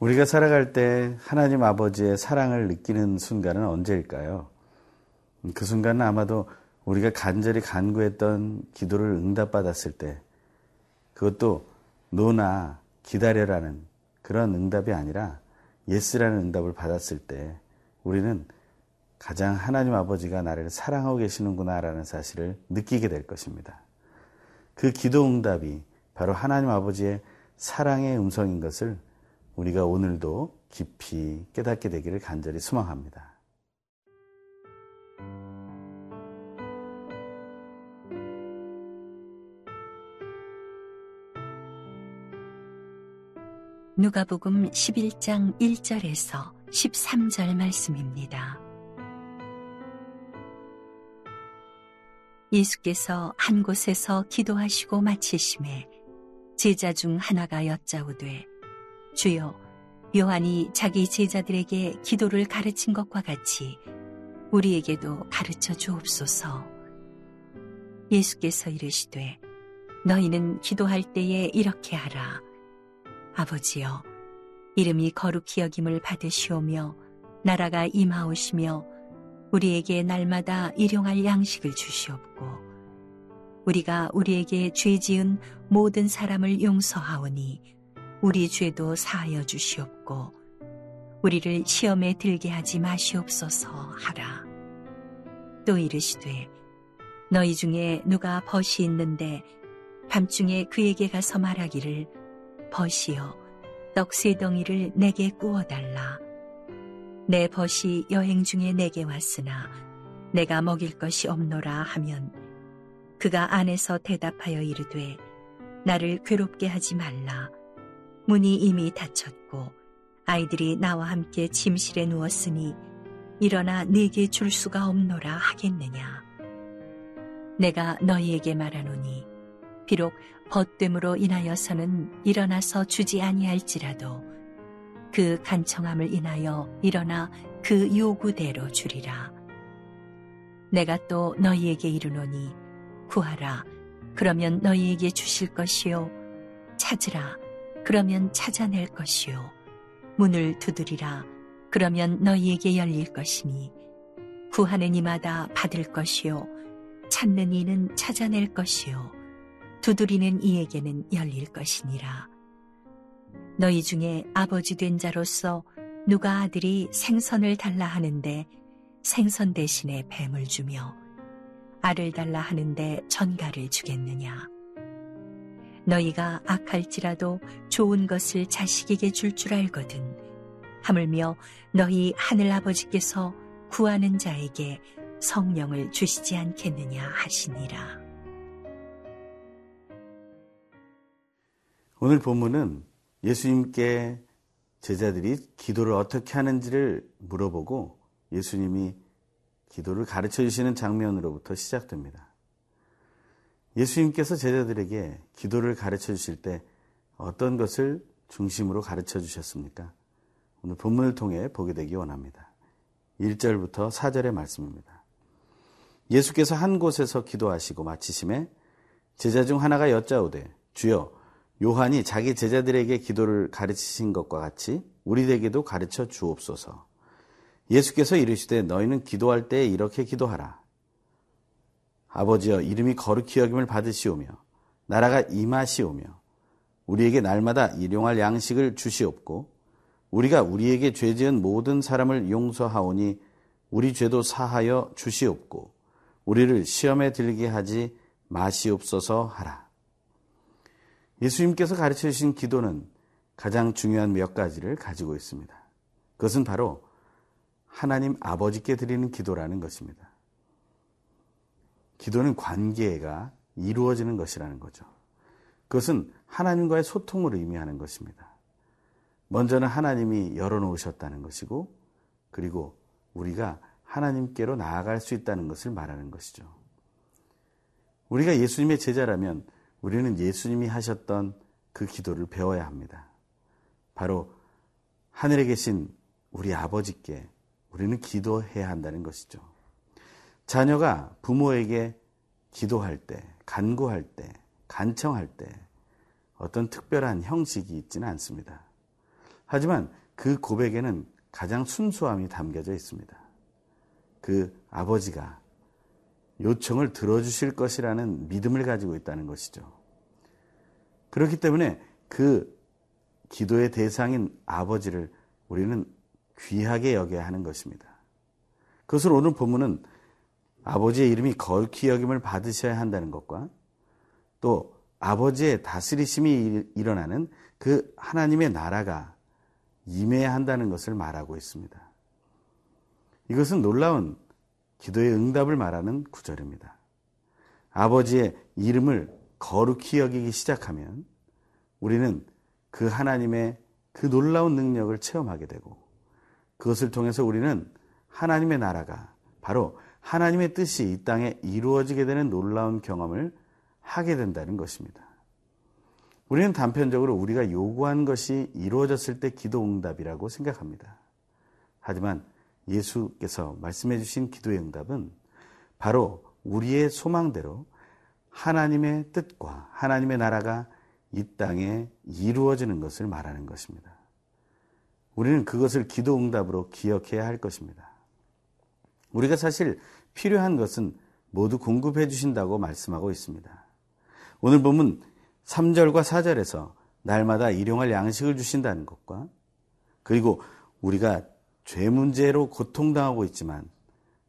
우리가 살아갈 때 하나님 아버지의 사랑을 느끼는 순간은 언제일까요? 그 순간은 아마도 우리가 간절히 간구했던 기도를 응답받았을 때, 그것도 no나 기다려라는 그런 응답이 아니라 yes라는 응답을 받았을 때 우리는 가장 하나님 아버지가 나를 사랑하고 계시는구나라는 사실을 느끼게 될 것입니다. 그 기도 응답이 바로 하나님 아버지의 사랑의 음성인 것을 우리가 오늘도 깊이 깨닫게 되기를 간절히 소망합니다. 누가복음 11장 1절에서 13절 말씀입니다. 예수께서 한 곳에서 기도하시고 마치심에 제자 중 하나가 여짜오되 주여 요한이 자기 제자들에게 기도를 가르친 것과 같이 우리에게도 가르쳐 주옵소서. 예수께서 이르시되 너희는 기도할 때에 이렇게 하라. 아버지여 이름이 거룩히 여김을 받으시오며 나라가 임하오시며 우리에게 날마다 일용할 양식을 주시옵고 우리가 우리에게 죄 지은 모든 사람을 용서하오니 우리 죄도 사하여 주시옵고 우리를 시험에 들게 하지 마시옵소서 하라. 또 이르시되 너희 중에 누가 벗이 있는데 밤중에 그에게 가서 말하기를 벗이여 떡세 덩이를 내게 구워 달라. 내 벗이 여행 중에 내게 왔으나 내가 먹일 것이 없노라 하면 그가 안에서 대답하여 이르되 나를 괴롭게 하지 말라. 문이 이미 닫혔고 아이들이 나와 함께 침실에 누웠으니 일어나 네게 줄 수가 없노라 하겠느냐. 내가 너희에게 말하노니 비록 벗됨으로 인하여서는 일어나서 주지 아니할지라도 그 간청함을 인하여 일어나 그 요구대로 주리라. 내가 또 너희에게 이르노니 구하라 그러면 너희에게 주실 것이요 찾으라 그러면 찾아낼 것이요 문을 두드리라 그러면 너희에게 열릴 것이니 구하는 이마다 받을 것이요 찾는 이는 찾아낼 것이요 두드리는 이에게는 열릴 것이니라. 너희 중에 아버지 된 자로서 누가 아들이 생선을 달라 하는데 생선 대신에 뱀을 주며 알을 달라 하는데 전갈을 주겠느냐. 너희가 악할지라도 좋은 것을 자식에게 줄줄 줄 알거든. 하물며 너희 하늘 아버지께서 구하는 자에게 성령을 주시지 않겠느냐 하시니라. 오늘 본문은 예수님께 제자들이 기도를 어떻게 하는지를 물어보고 예수님이 기도를 가르쳐 주시는 장면으로부터 시작됩니다. 예수님께서 제자들에게 기도를 가르쳐 주실 때 어떤 것을 중심으로 가르쳐 주셨습니까? 오늘 본문을 통해 보게 되기 원합니다. 1절부터 4절의 말씀입니다. 예수께서 한 곳에서 기도하시고 마치심에 제자 중 하나가 여짜오되 주여 요한이 자기 제자들에게 기도를 가르치신 것과 같이 우리에게도 가르쳐 주옵소서. 예수께서 이르시되 너희는 기도할 때 이렇게 기도하라. 아버지여 이름이 거룩히 여김을 받으시오며 나라가 임하시오며 우리에게 날마다 일용할 양식을 주시옵고 우리가 우리에게 죄 지은 모든 사람을 용서하오니 우리 죄도 사하여 주시옵고 우리를 시험에 들게 하지 마시옵소서 하라. 예수님께서 가르쳐 주신 기도는 가장 중요한 몇 가지를 가지고 있습니다. 그것은 바로 하나님 아버지께 드리는 기도라는 것입니다. 기도는 관계가 이루어지는 것이라는 거죠. 그것은 하나님과의 소통을 의미하는 것입니다. 먼저는 하나님이 열어놓으셨다는 것이고, 그리고 우리가 하나님께로 나아갈 수 있다는 것을 말하는 것이죠. 우리가 예수님의 제자라면 우리는 예수님이 하셨던 그 기도를 배워야 합니다. 바로 하늘에 계신 우리 아버지께 우리는 기도해야 한다는 것이죠. 자녀가 부모에게 기도할 때, 간구할 때, 간청할 때 어떤 특별한 형식이 있지는 않습니다. 하지만 그 고백에는 가장 순수함이 담겨져 있습니다. 그 아버지가 요청을 들어주실 것이라는 믿음을 가지고 있다는 것이죠. 그렇기 때문에 그 기도의 대상인 아버지를 우리는 귀하게 여겨야 하는 것입니다. 그것을 오늘 본문은 아버지의 이름이 거룩히 여김을 받으셔야 한다는 것과 또 아버지의 다스리심이 일어나는 그 하나님의 나라가 임해야 한다는 것을 말하고 있습니다. 이것은 놀라운 기도의 응답을 말하는 구절입니다. 아버지의 이름을 거룩히 여기기 시작하면 우리는 그 하나님의 그 놀라운 능력을 체험하게 되고 그것을 통해서 우리는 하나님의 나라가 바로 하나님의 뜻이 이 땅에 이루어지게 되는 놀라운 경험을 하게 된다는 것입니다. 우리는 단편적으로 우리가 요구한 것이 이루어졌을 때 기도 응답이라고 생각합니다. 하지만 예수께서 말씀해 주신 기도의 응답은 바로 우리의 소망대로 하나님의 뜻과 하나님의 나라가 이 땅에 이루어지는 것을 말하는 것입니다. 우리는 그것을 기도 응답으로 기억해야 할 것입니다. 우리가 사실 필요한 것은 모두 공급해 주신다고 말씀하고 있습니다. 오늘 보면 3절과 4절에서 날마다 일용할 양식을 주신다는 것과 그리고 우리가 죄 문제로 고통당하고 있지만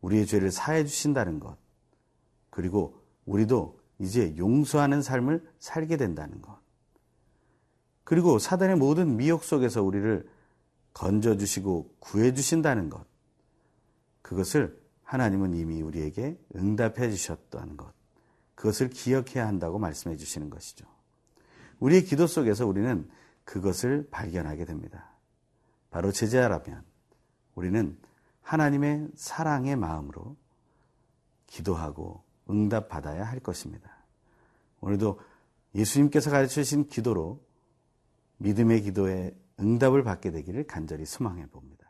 우리의 죄를 사해 주신다는 것 그리고 우리도 이제 용서하는 삶을 살게 된다는 것 그리고 사단의 모든 미혹 속에서 우리를 건져 주시고 구해 주신다는 것 그것을 하나님은 이미 우리에게 응답해 주셨다는 것 그것을 기억해야 한다고 말씀해 주시는 것이죠. 우리의 기도 속에서 우리는 그것을 발견하게 됩니다. 바로 제자라면 우리는 하나님의 사랑의 마음으로 기도하고 응답받아야 할 것입니다. 오늘도 예수님께서 가르쳐 주신 기도로 믿음의 기도에 응답을 받게 되기를 간절히 소망해 봅니다.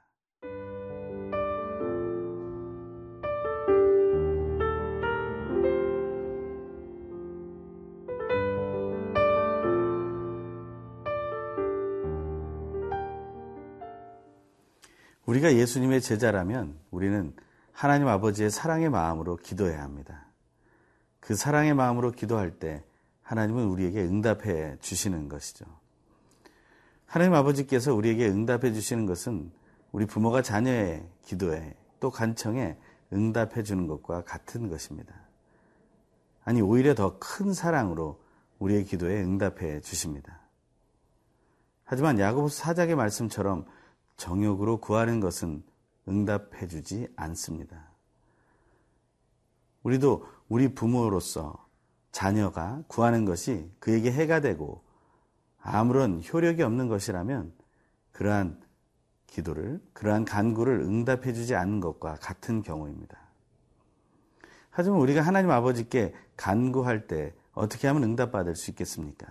우리가 예수님의 제자라면 우리는 하나님 아버지의 사랑의 마음으로 기도해야 합니다. 그 사랑의 마음으로 기도할 때 하나님은 우리에게 응답해 주시는 것이죠. 하나님 아버지께서 우리에게 응답해 주시는 것은 우리 부모가 자녀의 기도에 또 간청에 응답해 주는 것과 같은 것입니다. 아니, 오히려 더 큰 사랑으로 우리의 기도에 응답해 주십니다. 하지만 야고보서 사장의 말씀처럼 정욕으로 구하는 것은 응답해 주지 않습니다. 우리도 우리 부모로서 자녀가 구하는 것이 그에게 해가 되고 아무런 효력이 없는 것이라면 그러한 기도를, 그러한 간구를 응답해 주지 않는 것과 같은 경우입니다. 하지만 우리가 하나님 아버지께 간구할 때 어떻게 하면 응답받을 수 있겠습니까?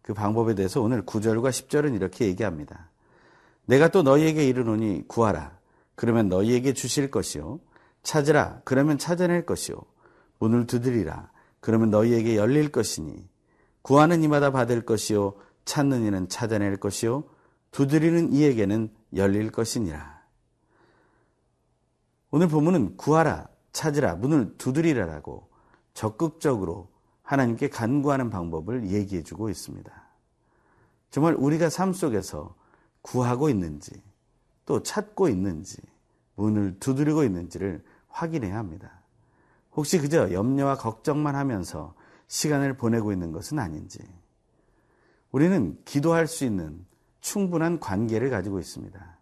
그 방법에 대해서 오늘 9절과 10절은 이렇게 얘기합니다. 내가 또 너희에게 이르노니 구하라. 그러면 너희에게 주실 것이요. 찾으라. 그러면 찾아낼 것이요. 문을 두드리라. 그러면 너희에게 열릴 것이니. 구하는 이마다 받을 것이요. 찾는 이는 찾아낼 것이요. 두드리는 이에게는 열릴 것이니라. 오늘 본문은 구하라, 찾으라, 문을 두드리라라고 적극적으로 하나님께 간구하는 방법을 얘기해 주고 있습니다. 정말 우리가 삶 속에서 구하고 있는지 또 찾고 있는지 문을 두드리고 있는지를 확인해야 합니다. 혹시 그저 염려와 걱정만 하면서 시간을 보내고 있는 것은 아닌지 우리는 기도할 수 있는 충분한 관계를 가지고 있습니다.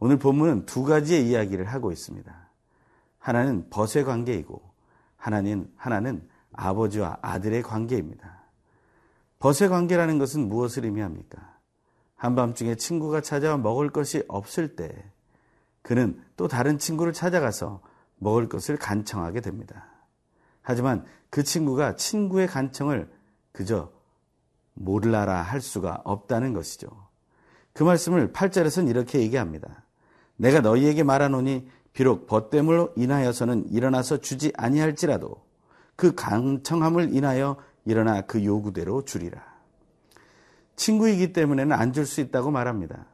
오늘 본문은 두 가지의 이야기를 하고 있습니다. 하나는 벗의 관계이고 하나는 하나는 아버지와 아들의 관계입니다. 벗의 관계라는 것은 무엇을 의미합니까? 한밤중에 친구가 찾아와 먹을 것이 없을 때 그는 또 다른 친구를 찾아가서 먹을 것을 간청하게 됩니다. 하지만 그 친구가 친구의 간청을 그저 몰라라 할 수가 없다는 것이죠. 그 말씀을 8절에서는 이렇게 얘기합니다. 내가 너희에게 말하노니 비록 벗됨으로 인하여서는 일어나서 주지 아니할지라도 그 강청함을 인하여 일어나 그 요구대로 주리라. 친구이기 때문에는 안 줄 수 있다고 말합니다.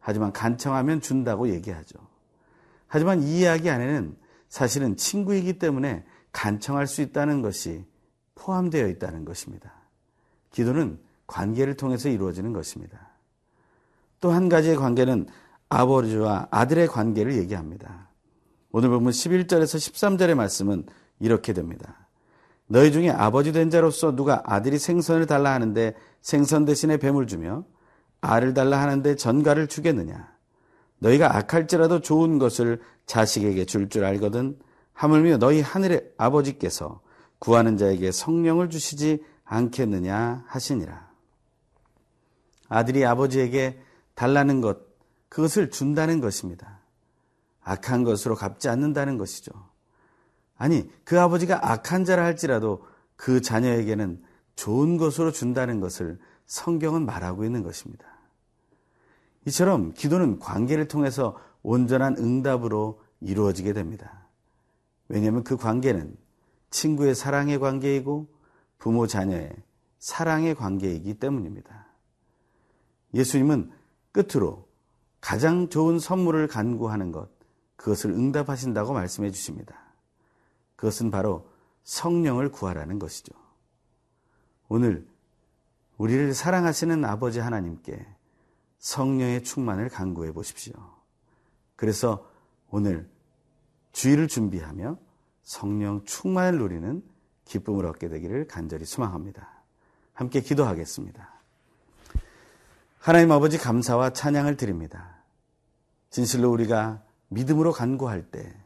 하지만 간청하면 준다고 얘기하죠. 하지만 이 이야기 안에는 사실은 친구이기 때문에 간청할 수 있다는 것이 포함되어 있다는 것입니다. 기도는 관계를 통해서 이루어지는 것입니다. 또 한 가지의 관계는 아버지와 아들의 관계를 얘기합니다. 오늘 보면 11절에서 13절의 말씀은 이렇게 됩니다. 너희 중에 아버지 된 자로서 누가 아들이 생선을 달라 하는데 생선 대신에 뱀을 주며 알을 달라 하는데 전갈을 주겠느냐? 너희가 악할지라도 좋은 것을 자식에게 줄줄 줄 알거든 하물며 너희 하늘의 아버지께서 구하는 자에게 성령을 주시지 않겠느냐 하시니라. 아들이 아버지에게 달라는 것, 그것을 준다는 것입니다. 악한 것으로 갚지 않는다는 것이죠. 아니, 그 아버지가 악한 자라 할지라도 그 자녀에게는 좋은 것으로 준다는 것을 성경은 말하고 있는 것입니다. 이처럼 기도는 관계를 통해서 온전한 응답으로 이루어지게 됩니다. 왜냐하면 그 관계는 친구의 사랑의 관계이고 부모 자녀의 사랑의 관계이기 때문입니다. 예수님은 끝으로 가장 좋은 선물을 간구하는 것, 그것을 응답하신다고 말씀해 주십니다. 그것은 바로 성령을 구하라는 것이죠. 오늘 우리를 사랑하시는 아버지 하나님께 성령의 충만을 간구해 보십시오. 그래서 오늘 주의를 준비하며 성령 충만을 누리는 기쁨을 얻게 되기를 간절히 소망합니다. 함께 기도하겠습니다. 하나님 아버지 감사와 찬양을 드립니다. 진실로 우리가 믿음으로 간구할 때,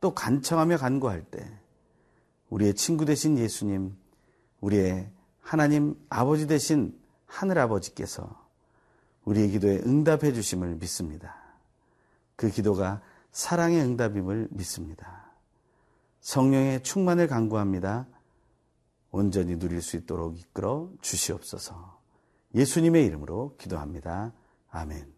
또 간청하며 간구할 때, 우리의 친구 되신 예수님, 우리의 하나님 아버지 되신 하늘 아버지께서 우리의 기도에 응답해 주심을 믿습니다. 그 기도가 사랑의 응답임을 믿습니다. 성령의 충만을 간구합니다. 온전히 누릴 수 있도록 이끌어 주시옵소서. 예수님의 이름으로 기도합니다. 아멘.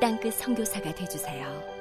땅끝 성교사가 되주세요